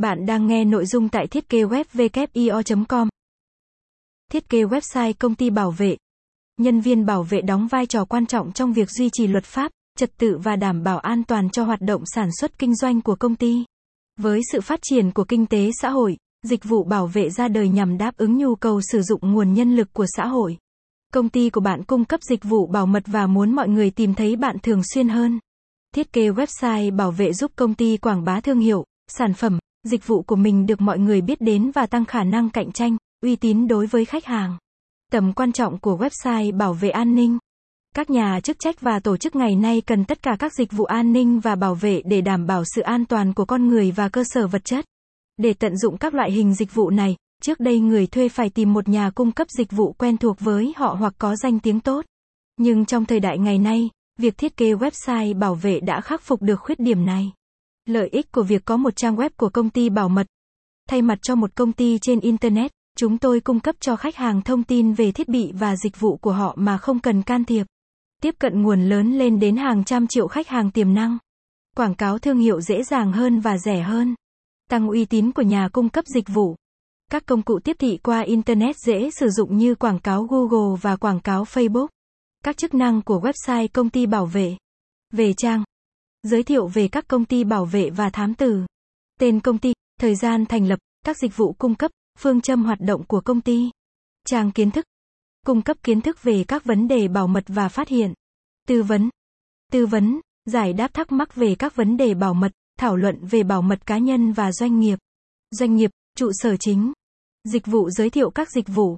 Bạn đang nghe nội dung tại thiết kế web com Thiết kế website công ty bảo vệ. Nhân viên bảo vệ đóng vai trò quan trọng trong việc duy trì luật pháp, trật tự và đảm bảo an toàn cho hoạt động sản xuất kinh doanh của công ty. Với sự phát triển của kinh tế xã hội, dịch vụ bảo vệ ra đời nhằm đáp ứng nhu cầu sử dụng nguồn nhân lực của xã hội. Công ty của bạn cung cấp dịch vụ bảo mật và muốn mọi người tìm thấy bạn thường xuyên hơn. Thiết kế website bảo vệ giúp công ty quảng bá thương hiệu, sản phẩm, dịch vụ của mình được mọi người biết đến và tăng khả năng cạnh tranh, uy tín đối với khách hàng. Tầm quan trọng của website bảo vệ an ninh. Các nhà chức trách và tổ chức ngày nay cần tất cả các dịch vụ an ninh và bảo vệ để đảm bảo sự an toàn của con người và cơ sở vật chất. Để tận dụng các loại hình dịch vụ này, trước đây người thuê phải tìm một nhà cung cấp dịch vụ quen thuộc với họ hoặc có danh tiếng tốt. Nhưng trong thời đại ngày nay, việc thiết kế website bảo vệ đã khắc phục được khuyết điểm này. Lợi ích của việc có một trang web của công ty bảo mật. Thay mặt cho một công ty trên Internet, chúng tôi cung cấp cho khách hàng thông tin về thiết bị và dịch vụ của họ mà không cần can thiệp. Tiếp cận nguồn lớn lên đến hàng trăm triệu khách hàng tiềm năng. Quảng cáo thương hiệu dễ dàng hơn và rẻ hơn. Tăng uy tín của nhà cung cấp dịch vụ. Các công cụ tiếp thị qua Internet dễ sử dụng như quảng cáo Google và quảng cáo Facebook. Các chức năng của website công ty bảo vệ. Về trang. Giới thiệu về các công ty bảo vệ và thám tử. Tên công ty, thời gian thành lập, các dịch vụ cung cấp, phương châm hoạt động của công ty. Trang kiến thức. Cung cấp kiến thức về các vấn đề bảo mật và phát hiện. Tư vấn. Tư vấn, giải đáp thắc mắc về các vấn đề bảo mật, thảo luận về bảo mật cá nhân và doanh nghiệp. Doanh nghiệp, trụ sở chính. Dịch vụ giới thiệu các dịch vụ,